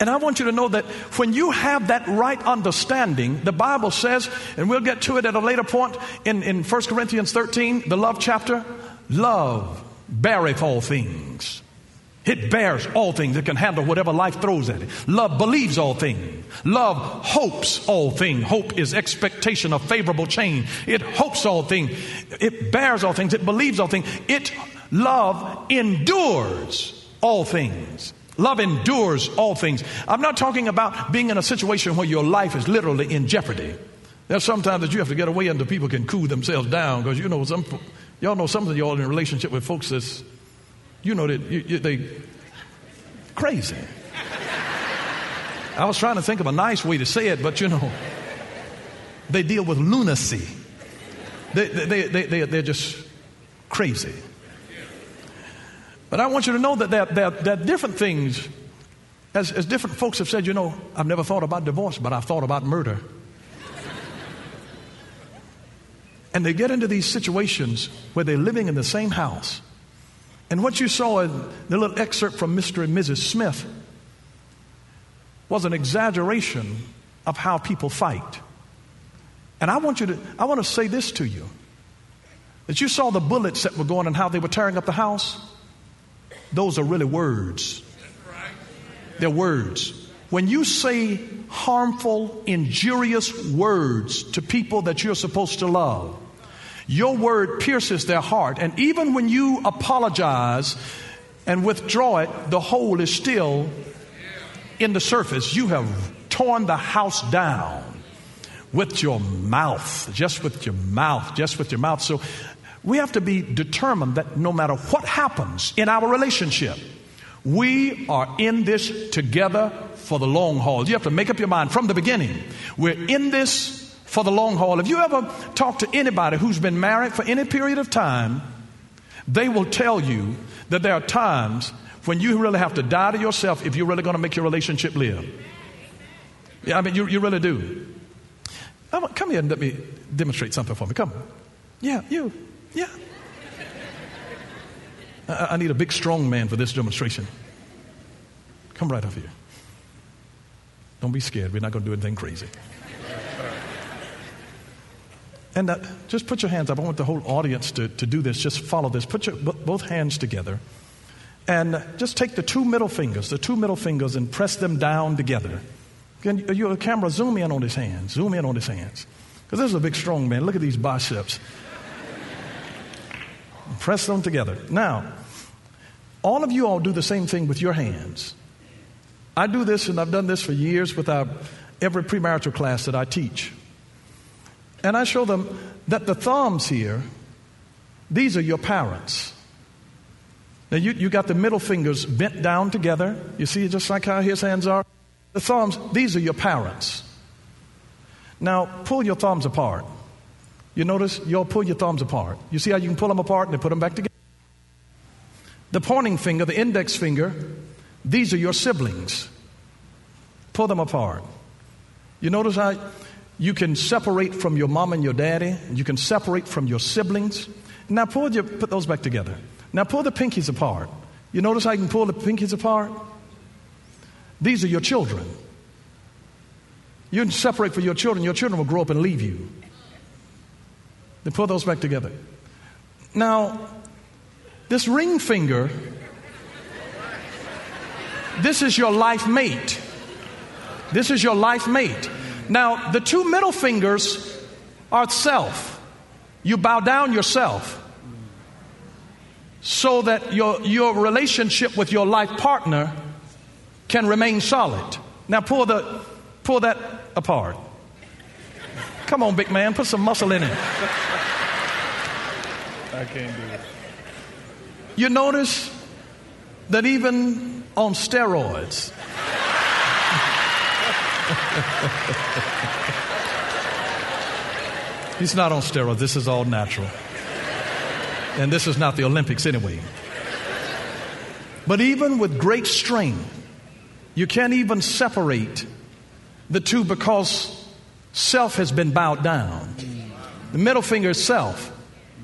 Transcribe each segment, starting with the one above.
And I want you to know that when you have that right understanding, the Bible says, and we'll get to it at a later point in, in 1 Corinthians 13, the love chapter, love beareth all things. It bears all things. It can handle whatever life throws at it. Love believes all things. Love hopes all things. Hope is expectation of favorable change. It hopes all things. It bears all things. It believes all things. It love endures all things. Love endures all things. I'm not talking about being in a situation where your life is literally in jeopardy. There's sometimes that you have to get away until people can cool themselves down because you know some y'all know some of y'all in a relationship with folks that's you know that you, they crazy. I was trying to think of a nice way to say it, but you know, they deal with lunacy. They, they, they, they, they're just crazy. But I want you to know that there are different things, as, as different folks have said, you know, I've never thought about divorce, but I've thought about murder. and they get into these situations where they're living in the same house and what you saw in the little excerpt from Mr. and Mrs. Smith was an exaggeration of how people fight. And I want you to, I want to say this to you that you saw the bullets that were going and how they were tearing up the house. Those are really words. They're words. When you say harmful, injurious words to people that you're supposed to love, your word pierces their heart. And even when you apologize and withdraw it, the hole is still in the surface. You have torn the house down with your mouth, just with your mouth, just with your mouth. So we have to be determined that no matter what happens in our relationship, we are in this together for the long haul. You have to make up your mind from the beginning. We're in this for the long haul. If you ever talk to anybody who's been married for any period of time, they will tell you that there are times when you really have to die to yourself if you're really going to make your relationship live. Yeah, I mean, you, you really do. Come here and let me demonstrate something for me. Come. Yeah, you. Yeah. I, I need a big, strong man for this demonstration. Come right up here. Don't be scared. We're not going to do anything crazy. And that, just put your hands up. I want the whole audience to, to do this. Just follow this. Put your, both hands together. And uh, just take the two middle fingers, the two middle fingers, and press them down together. Can you, a camera, zoom in on his hands. Zoom in on his hands. Because this is a big, strong man. Look at these biceps. Press them together. Now, all of you all do the same thing with your hands. I do this, and I've done this for years with our, every premarital class that I teach. And I show them that the thumbs here, these are your parents. Now, you, you got the middle fingers bent down together. You see, just like how his hands are? The thumbs, these are your parents. Now, pull your thumbs apart. You notice you'll pull your thumbs apart. You see how you can pull them apart and put them back together? The pointing finger, the index finger, these are your siblings. Pull them apart. You notice how you can separate from your mom and your daddy. You can separate from your siblings. Now pull your, put those back together. Now pull the pinkies apart. You notice how you can pull the pinkies apart? These are your children. You can separate from your children. Your children will grow up and leave you. Then pull those back together. Now, this ring finger, this is your life mate. This is your life mate. Now, the two middle fingers are self. You bow down yourself so that your, your relationship with your life partner can remain solid. Now, pull, the, pull that apart. Come on, big man, put some muscle in it. I can't do it. You notice that even on steroids, He's not on steroids. This is all natural. And this is not the Olympics anyway. But even with great strength, you can't even separate the two because self has been bowed down. The middle finger is self.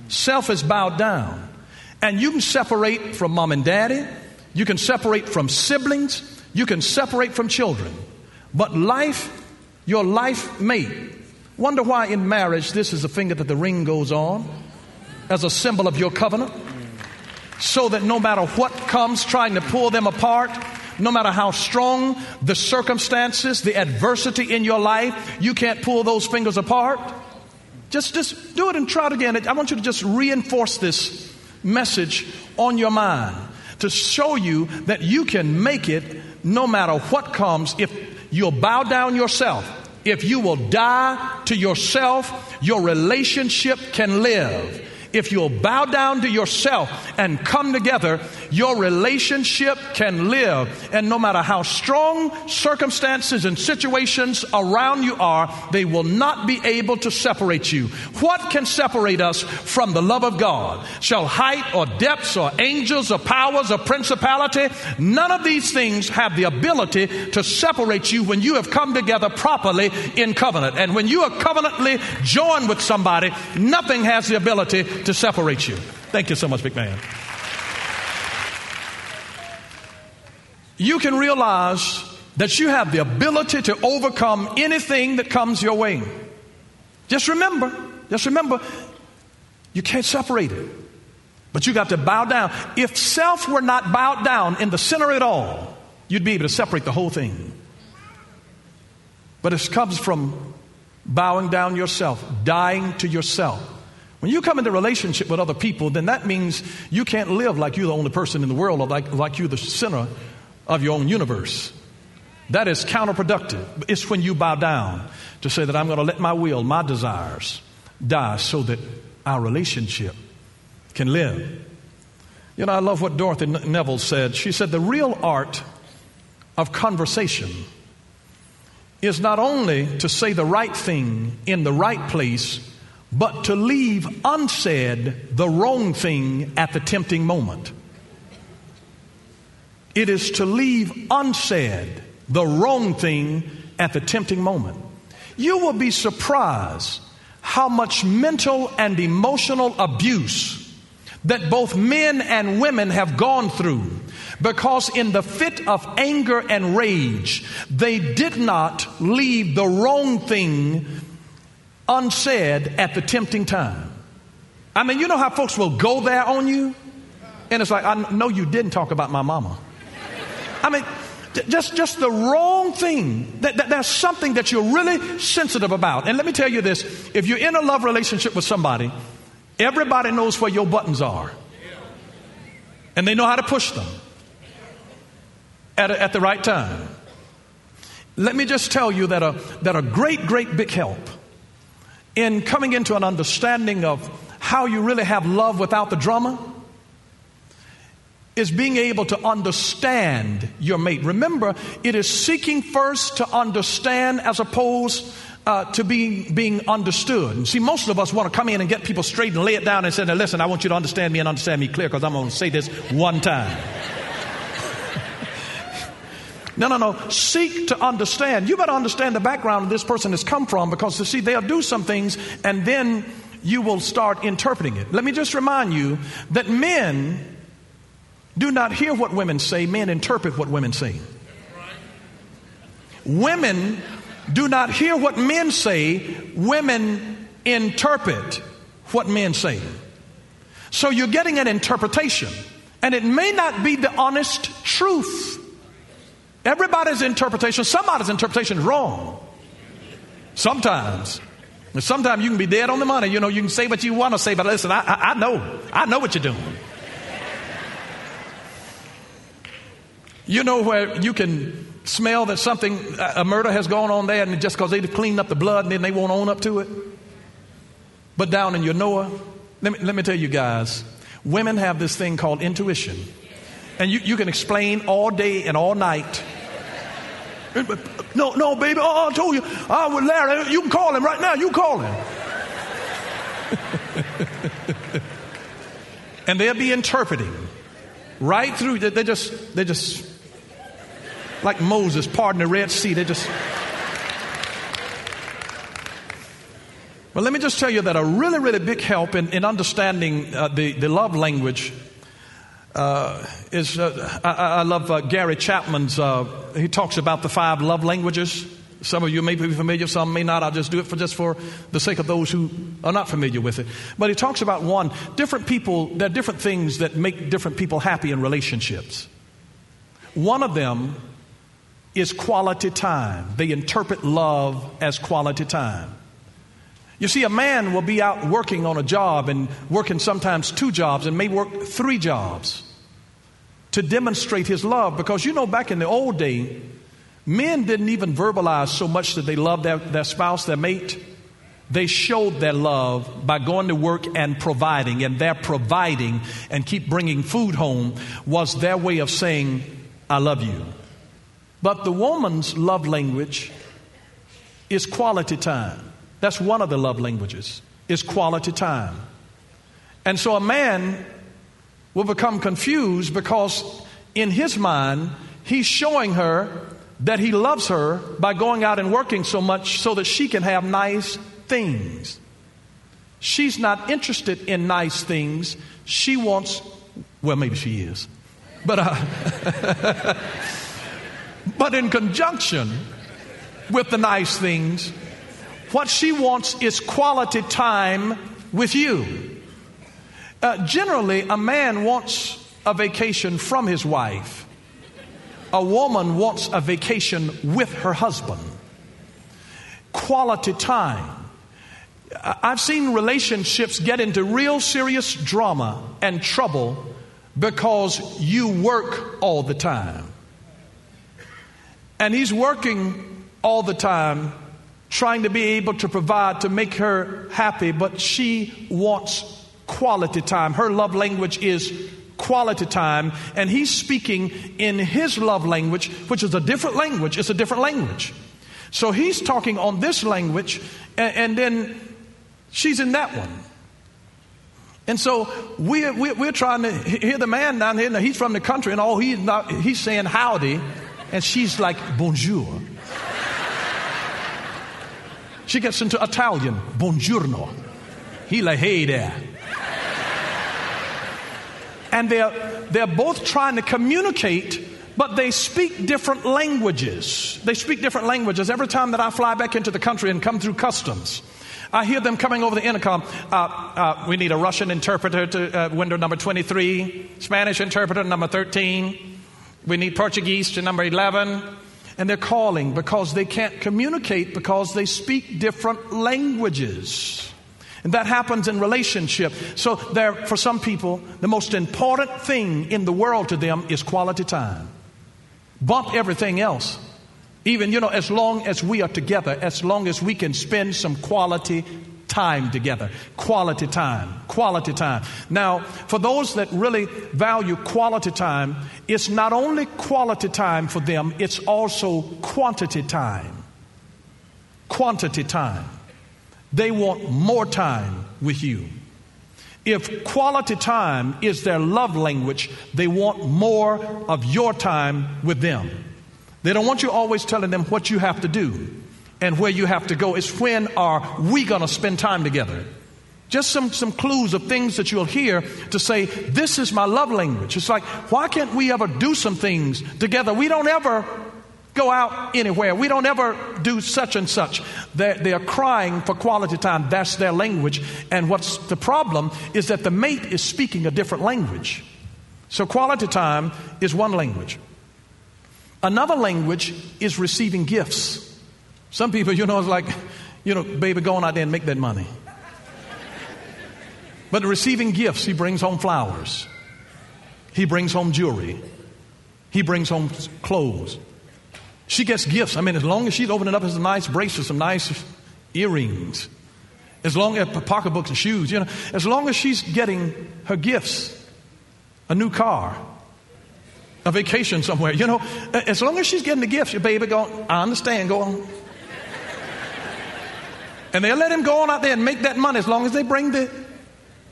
Self is bowed down. And you can separate from mom and daddy. You can separate from siblings. You can separate from children. But life, your life mate, wonder why in marriage this is the finger that the ring goes on as a symbol of your covenant? So that no matter what comes trying to pull them apart, no matter how strong the circumstances, the adversity in your life, you can't pull those fingers apart. Just, just do it and try it again. I want you to just reinforce this message on your mind to show you that you can make it no matter what comes if you'll bow down yourself. If you will die to yourself, your relationship can live if you'll bow down to yourself and come together, your relationship can live. And no matter how strong circumstances and situations around you are, they will not be able to separate you. What can separate us from the love of God? Shall height or depths or angels or powers or principality? None of these things have the ability to separate you when you have come together properly in covenant. And when you are covenantly joined with somebody, nothing has the ability to separate you. Thank you so much, McMahon. You can realize that you have the ability to overcome anything that comes your way. Just remember, just remember, you can't separate it. But you got to bow down. If self were not bowed down in the center at all, you'd be able to separate the whole thing. But it comes from bowing down yourself, dying to yourself. When you come into relationship with other people, then that means you can't live like you're the only person in the world or like, like you're the center of your own universe. That is counterproductive. It's when you bow down to say that I'm going to let my will, my desires die so that our relationship can live. You know, I love what Dorothy Nevill said. She said, The real art of conversation is not only to say the right thing in the right place but to leave unsaid the wrong thing at the tempting moment. It is to leave unsaid the wrong thing at the tempting moment. You will be surprised how much mental and emotional abuse that both men and women have gone through because in the fit of anger and rage, they did not leave the wrong thing unsaid at the tempting time. I mean, you know how folks will go there on you? And it's like, I know you didn't talk about my mama. I mean, just, just the wrong thing. That, that, there's something that you're really sensitive about. And let me tell you this if you're in a love relationship with somebody, everybody knows where your buttons are. And they know how to push them at, a, at the right time. Let me just tell you that a, that a great, great big help in coming into an understanding of how you really have love without the drama is being able to understand your mate. Remember, it is seeking first to understand as opposed uh, to being being understood. And see, most of us want to come in and get people straight and lay it down and say, now listen, I want you to understand me and understand me clear because I'm going to say this one time. No, no, no. Seek to understand. You better understand the background this person has come from because, you see, they'll do some things and then you will start interpreting it. Let me just remind you that men do not hear what women say, men interpret what women say. Women do not hear what men say, women interpret what men say. So you're getting an interpretation, and it may not be the honest truth. Everybody's interpretation, somebody's interpretation is wrong. Sometimes. Sometimes you can be dead on the money. You know, you can say what you want to say, but listen, I, I, I know. I know what you're doing. You know where you can smell that something, a murder has gone on there, and just because they've cleaned up the blood and then they won't own up to it? But down in your Noah, let me, let me tell you guys, women have this thing called intuition. And you, you can explain all day and all night. No, no, baby. Oh, I told you. I with Larry. You can call him right now. You call him. and they'll be interpreting right through. They just, they just, like Moses parting the Red Sea. They just. Well, let me just tell you that a really, really big help in, in understanding uh, the, the love language uh, is uh, I, I, love uh, Gary Chapman's. Uh, he talks about the five love languages. Some of you may be familiar, some may not. I'll just do it for just for the sake of those who are not familiar with it. But he talks about one different people. There are different things that make different people happy in relationships. One of them is quality time. They interpret love as quality time. You see, a man will be out working on a job and working sometimes two jobs and may work three jobs to demonstrate his love because you know, back in the old day, men didn't even verbalize so much that they loved their, their spouse, their mate. They showed their love by going to work and providing, and their providing and keep bringing food home was their way of saying, I love you. But the woman's love language is quality time. That's one of the love languages, is quality time. And so a man will become confused because in his mind, he's showing her that he loves her by going out and working so much so that she can have nice things. She's not interested in nice things. She wants, well, maybe she is. But, uh, but in conjunction with the nice things, what she wants is quality time with you. Uh, generally, a man wants a vacation from his wife. A woman wants a vacation with her husband. Quality time. I've seen relationships get into real serious drama and trouble because you work all the time. And he's working all the time trying to be able to provide to make her happy, but she wants quality time. Her love language is quality time, and he's speaking in his love language, which is a different language. It's a different language. So he's talking on this language, and, and then she's in that one. And so we're, we're, trying to hear the man down here. He's from the country, and all he's not, he's saying howdy, and she's like bonjour. She gets into Italian, buongiorno. He like, hey there. And they're, they're both trying to communicate, but they speak different languages. They speak different languages. Every time that I fly back into the country and come through customs, I hear them coming over the intercom. Uh, uh, we need a Russian interpreter to uh, window number 23, Spanish interpreter number 13. We need Portuguese to number 11 and they're calling because they can't communicate because they speak different languages. And that happens in relationship. So there, for some people, the most important thing in the world to them is quality time. Bump everything else. Even, you know, as long as we are together, as long as we can spend some quality time together. Quality time. Quality time. Now, for those that really value quality time, it's not only quality time for them, it's also quantity time. Quantity time. They want more time with you. If quality time is their love language, they want more of your time with them. They don't want you always telling them what you have to do and where you have to go. It's when are we going to spend time together? Just some, some clues of things that you'll hear to say, This is my love language. It's like, why can't we ever do some things together? We don't ever go out anywhere. We don't ever do such and such. They're, they are crying for quality time. That's their language. And what's the problem is that the mate is speaking a different language. So, quality time is one language. Another language is receiving gifts. Some people, you know, it's like, you know, baby, go on out there and make that money. But receiving gifts, he brings home flowers. He brings home jewelry. He brings home clothes. She gets gifts. I mean, as long as she's opening up a nice bracelet, some nice earrings, as long as pocketbooks and shoes, you know, as long as she's getting her gifts, a new car, a vacation somewhere, you know, as long as she's getting the gifts, your baby go, I understand, go on. And they'll let him go on out there and make that money as long as they bring the,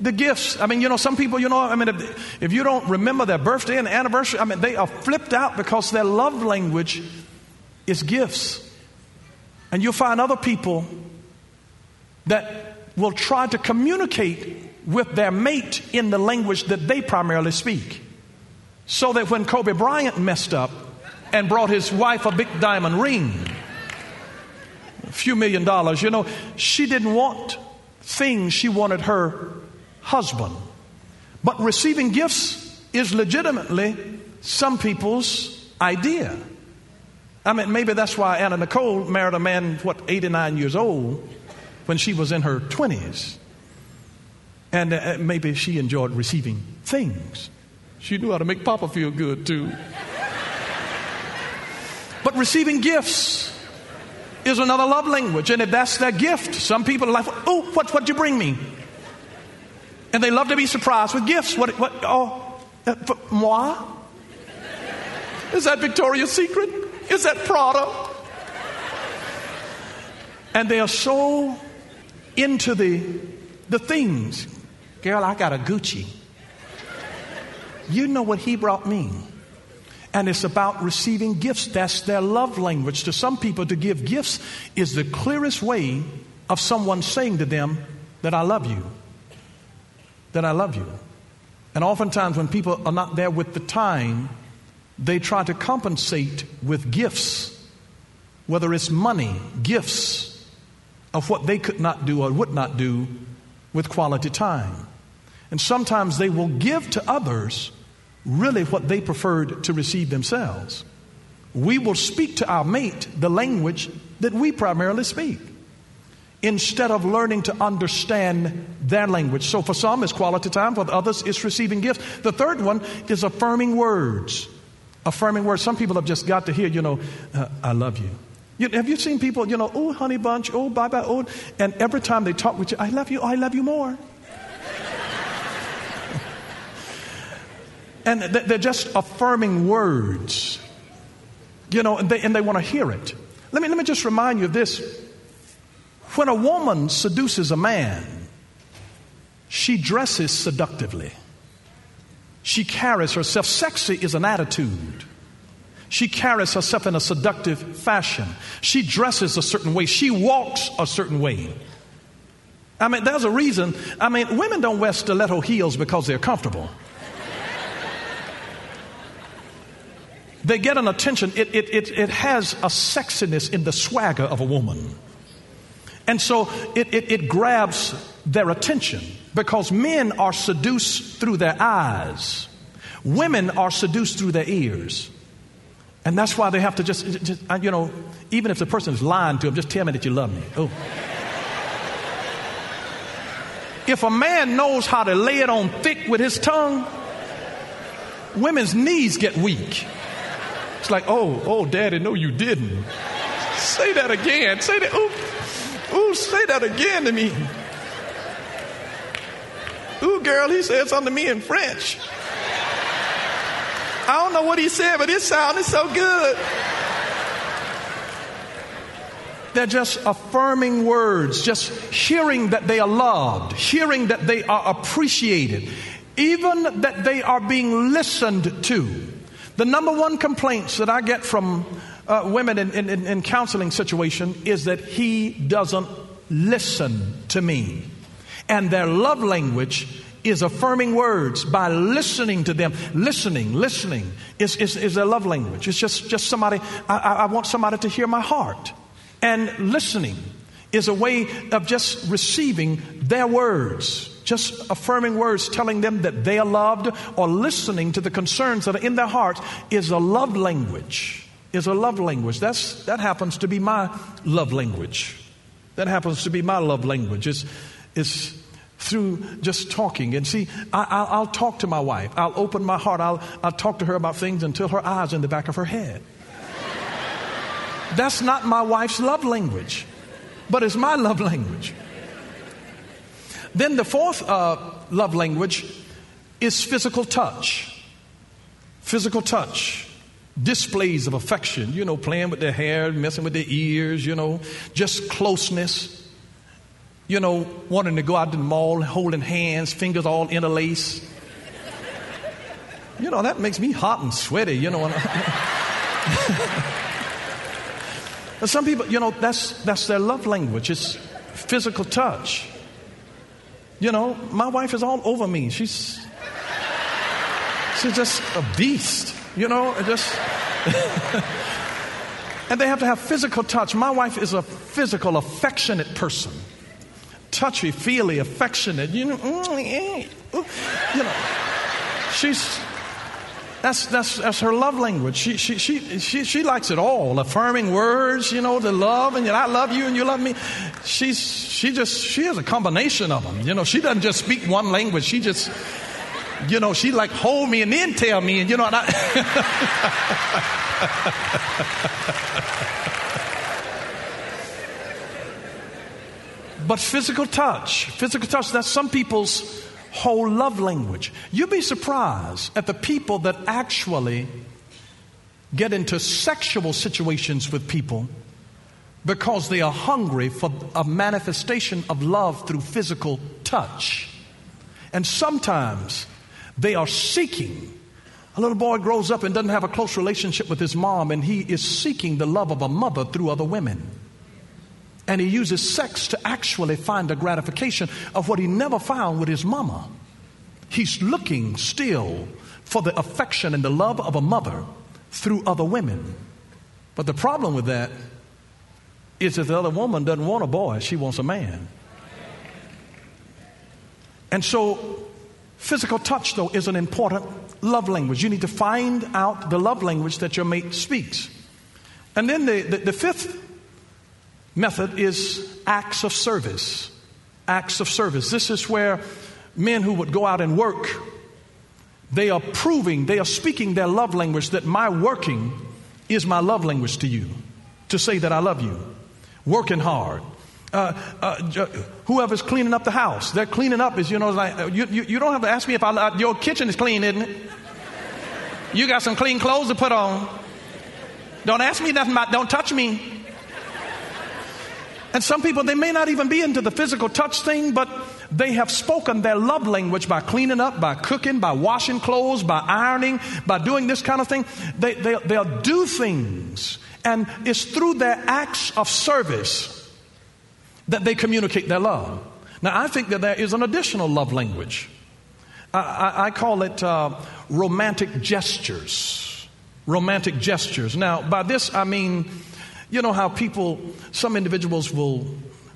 the gifts. I mean, you know, some people, you know, I mean, if, if you don't remember their birthday and anniversary, I mean, they are flipped out because their love language is gifts. And you'll find other people that will try to communicate with their mate in the language that they primarily speak. So that when Kobe Bryant messed up and brought his wife a big diamond ring, few million dollars, you know, she didn't want things, she wanted her husband. But receiving gifts is legitimately some people's idea. I mean, maybe that's why Anna Nicole married a man, what, 89 years old when she was in her 20s. And uh, maybe she enjoyed receiving things. She knew how to make Papa feel good, too. but receiving gifts is another love language. And if that's their gift, some people are like, oh, what, what'd you bring me? And they love to be surprised with gifts. What, what, oh, uh, moi? Is that Victoria's Secret? Is that Prada? And they are so into the, the things. Girl, I got a Gucci. You know what he brought me. And it's about receiving gifts. That's their love language. To some people, to give gifts is the clearest way of someone saying to them that I love you. That I love you. And oftentimes, when people are not there with the time, they try to compensate with gifts, whether it's money, gifts of what they could not do or would not do with quality time. And sometimes they will give to others really what they preferred to receive themselves. We will speak to our mate the language that we primarily speak instead of learning to understand their language. So for some, it's quality time, for others, it's receiving gifts. The third one is affirming words. Affirming words. Some people have just got to hear, you know, uh, I love you. you. Have you seen people, you know, oh, honey bunch, oh, bye bye, oh, and every time they talk with you, I love you, I love you more. And they're just affirming words, you know, and they, and they want to hear it. Let me, let me just remind you of this. When a woman seduces a man, she dresses seductively. She carries herself. Sexy is an attitude. She carries herself in a seductive fashion. She dresses a certain way. She walks a certain way. I mean, there's a reason. I mean, women don't wear stiletto heels because they're comfortable. They get an attention. It, it, it, it has a sexiness in the swagger of a woman. And so it, it, it grabs their attention because men are seduced through their eyes, women are seduced through their ears. And that's why they have to just, just uh, you know, even if the person is lying to them, just tell me that you love me. Oh. if a man knows how to lay it on thick with his tongue, women's knees get weak. It's like, oh, oh, daddy, no, you didn't. Say that again. Say that. Ooh, ooh, say that again to me. Ooh, girl, he said something to me in French. I don't know what he said, but it sounded so good. They're just affirming words, just hearing that they are loved, hearing that they are appreciated, even that they are being listened to. The number one complaints that I get from uh, women in, in, in counseling situation is that he doesn't listen to me. And their love language is affirming words by listening to them. Listening, listening is, is, is their love language. It's just, just somebody, I, I want somebody to hear my heart. And listening is a way of just receiving their words, just affirming words telling them that they are loved or listening to the concerns that are in their heart is a love language. Is a love language. That's, that happens to be my love language. That happens to be my love language. It's, it's through just talking. And see, I, will talk to my wife. I'll open my heart. I'll, I'll talk to her about things until her eyes in the back of her head. That's not my wife's love language, but it's my love language. Then the fourth uh, love language is physical touch. Physical touch. Displays of affection, you know, playing with their hair, messing with their ears, you know, just closeness you know, wanting to go out to the mall, holding hands, fingers all interlaced. You know, that makes me hot and sweaty, you know. some people, you know, that's, that's their love language. It's physical touch. You know, my wife is all over me. She's she's just a beast, you know, just. and they have to have physical touch. My wife is a physical, affectionate person. Touchy, feely, affectionate. You know, mm, you know. She's that's, that's, that's her love language. She, she, she, she, she likes it all. Affirming words, you know, the love, and you know, I love you and you love me. She's, she just, she has a combination of them. You know, she doesn't just speak one language. She just, you know, she like hold me and then tell me, and you know, and I but physical touch, physical touch, that's some people's whole love language. You'd be surprised at the people that actually get into sexual situations with people because they are hungry for a manifestation of love through physical touch. And sometimes they are seeking. A little boy grows up and doesn't have a close relationship with his mom, and he is seeking the love of a mother through other women. And he uses sex to actually find a gratification of what he never found with his mama. He's looking still for the affection and the love of a mother through other women. But the problem with that is that the other woman doesn't want a boy, she wants a man. And so, physical touch, though, is an important love language. You need to find out the love language that your mate speaks. And then the, the, the fifth method is acts of service. Acts of service. This is where men who would go out and work, they are proving, they are speaking their love language that my working is my love language to you, to say that I love you. Working hard. Uh, uh, whoever's cleaning up the house, they're cleaning up is, you know, like, you, you, you don't have to ask me if I, your kitchen is clean, isn't it? You got some clean clothes to put on. Don't ask me nothing about, don't touch me. And some people, they may not even be into the physical touch thing, but they have spoken their love language by cleaning up, by cooking, by washing clothes, by ironing, by doing this kind of thing. They, they, they'll do things. And it's through their acts of service that they communicate their love. Now, I think that there is an additional love language. I, I, I call it uh, romantic gestures. Romantic gestures. Now, by this I mean, you know how people, some individuals will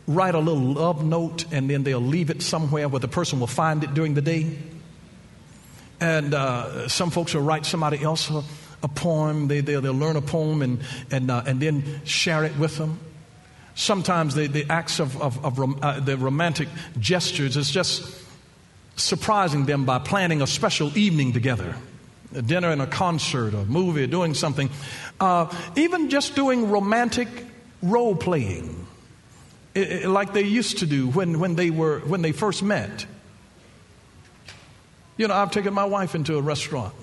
write a little love note and then they'll leave it somewhere where the person will find it during the day. And uh, some folks will write somebody else a, a poem. They, they, will learn a poem and, and, uh, and then share it with them. Sometimes the, the acts of, of, of rom, uh, the romantic gestures is just surprising them by planning a special evening together a dinner and a concert, a movie, doing something, uh, even just doing romantic role playing, like they used to do when, when, they were, when they first met. You know, I've taken my wife into a restaurant.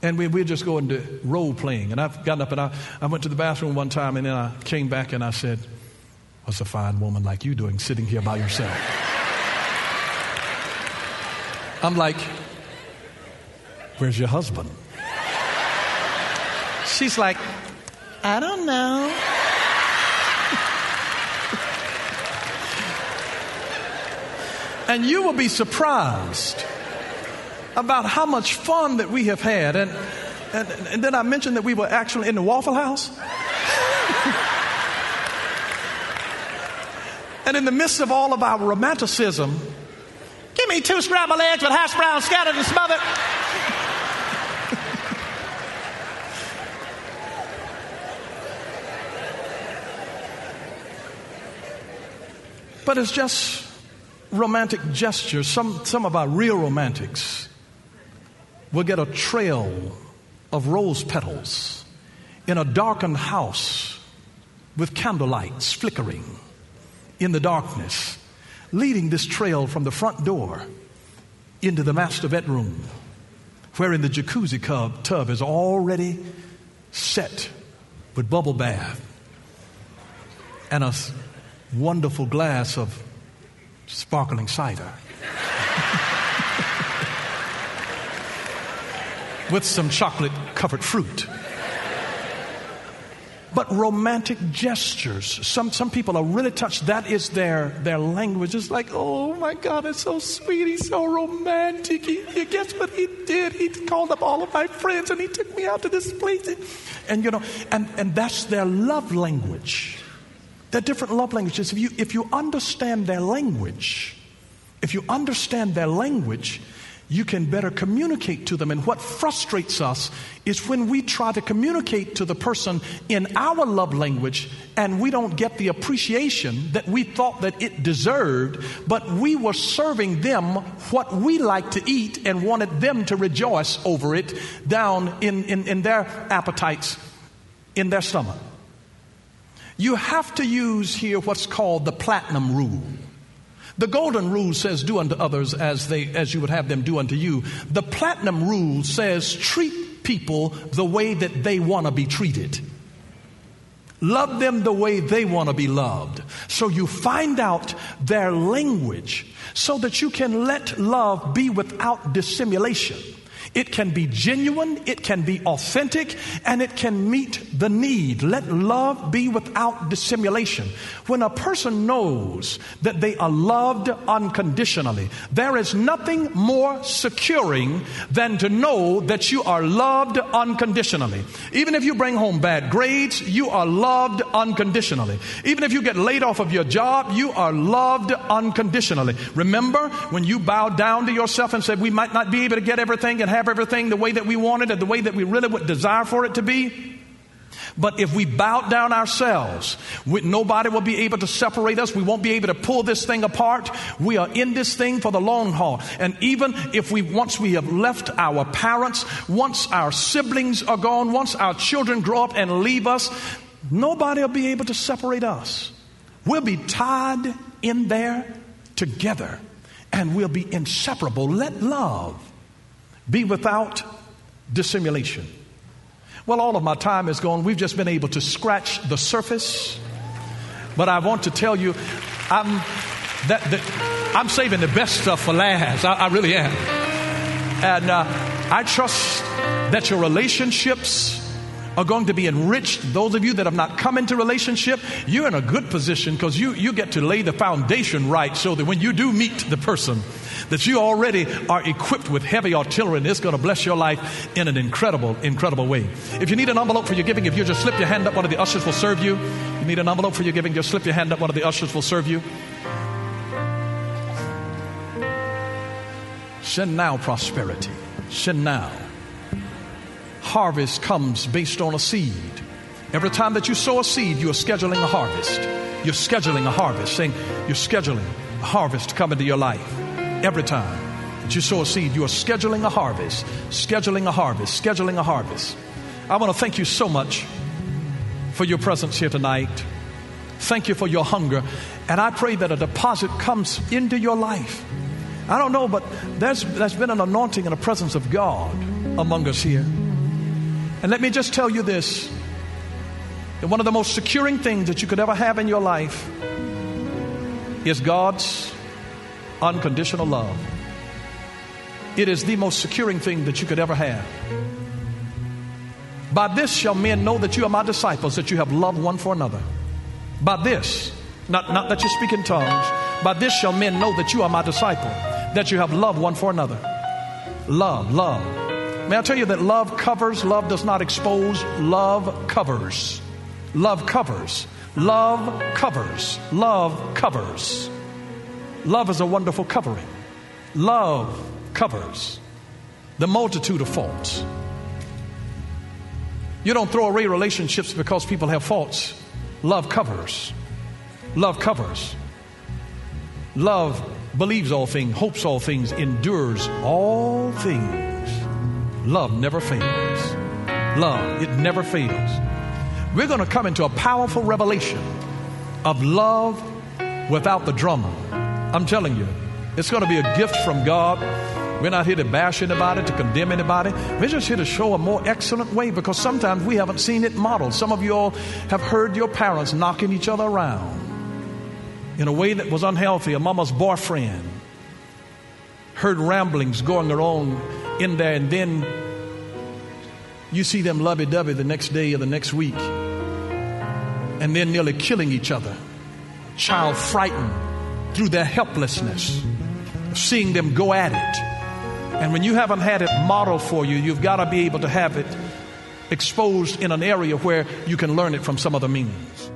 And we, we're just going to role playing. And I've gotten up and I, I went to the bathroom one time and then I came back and I said, What's a fine woman like you doing sitting here by yourself? I'm like, Where's your husband? She's like, I don't know. and you will be surprised about how much fun that we have had. And, and, and then I mentioned that we were actually in the Waffle House. and in the midst of all of our romanticism, give me two scrambled eggs with hash browns scattered and smothered. But it's just romantic gestures. Some, some of our real romantics will get a trail of rose petals in a darkened house with candlelights flickering in the darkness, leading this trail from the front door into the master bedroom, wherein the jacuzzi tub, tub is already set with bubble bath and a wonderful glass of sparkling cider. with some chocolate covered fruit. but romantic gestures. Some, some people are really touched. That is their, their language. It's like, oh my God, it's so sweet. He's so romantic. He, he, guess what he did? He called up all of my friends and he took me out to this place. And, you know, and, and that's their love language. They're different love languages. If you, if you understand their language, if you understand their language, you can better communicate to them. And what frustrates us is when we try to communicate to the person in our love language and we don't get the appreciation that we thought that it deserved, but we were serving them what we like to eat and wanted them to rejoice over it down in, in, in their appetites, in their stomach. You have to use here what's called the platinum rule. The golden rule says, do unto others as, they, as you would have them do unto you. The platinum rule says, treat people the way that they want to be treated. Love them the way they want to be loved. So you find out their language so that you can let love be without dissimulation. It can be genuine, it can be authentic, and it can meet the need. Let love be without dissimulation. When a person knows that they are loved unconditionally, there is nothing more securing than to know that you are loved unconditionally. Even if you bring home bad grades, you are loved unconditionally. Even if you get laid off of your job, you are loved unconditionally. Remember when you bow down to yourself and said, We might not be able to get everything and have everything the way that we wanted and the way that we really would desire for it to be. But if we bow down ourselves, we, nobody will be able to separate us. We won't be able to pull this thing apart. We are in this thing for the long haul. And even if we, once we have left our parents, once our siblings are gone, once our children grow up and leave us, nobody will be able to separate us. We'll be tied in there together and we'll be inseparable. Let love be without dissimulation. Well, all of my time is gone. We've just been able to scratch the surface. But I want to tell you, I'm, that, that I'm saving the best stuff for last. I, I really am. And uh, I trust that your relationships are going to be enriched. Those of you that have not come into relationship, you're in a good position because you, you get to lay the foundation right so that when you do meet the person, that you already are equipped with heavy artillery and it's going to bless your life in an incredible, incredible way. If you need an envelope for your giving, if you just slip your hand up, one of the ushers will serve you. You need an envelope for your giving, just slip your hand up, one of the ushers will serve you. Send now prosperity. Send now. Harvest comes based on a seed. Every time that you sow a seed, you are scheduling a harvest. You're scheduling a harvest, saying you're scheduling a harvest to come into your life. Every time that you sow a seed, you are scheduling a harvest, scheduling a harvest, scheduling a harvest. I want to thank you so much for your presence here tonight. Thank you for your hunger. And I pray that a deposit comes into your life. I don't know, but there's, there's been an anointing and a presence of God among us here. And let me just tell you this that one of the most securing things that you could ever have in your life is God's unconditional love. It is the most securing thing that you could ever have. By this shall men know that you are my disciples, that you have loved one for another. By this, not, not that you speak in tongues, by this shall men know that you are my disciple, that you have loved one for another. Love, love. May I tell you that love covers, love does not expose, love covers. Love covers. Love covers. Love covers. Love is a wonderful covering. Love covers the multitude of faults. You don't throw away relationships because people have faults. Love covers. Love covers. Love believes all things, hopes all things, endures all things. Love never fails. Love, it never fails. We're going to come into a powerful revelation of love without the drama. I'm telling you, it's going to be a gift from God. We're not here to bash anybody, to condemn anybody. We're just here to show a more excellent way because sometimes we haven't seen it modeled. Some of you all have heard your parents knocking each other around in a way that was unhealthy, a mama's boyfriend. Heard ramblings going on in there, and then you see them lovey dovey the next day or the next week. and then nearly killing each other. Child frightened through their helplessness, seeing them go at it. And when you haven't had it modeled for you, you've got to be able to have it exposed in an area where you can learn it from some other means.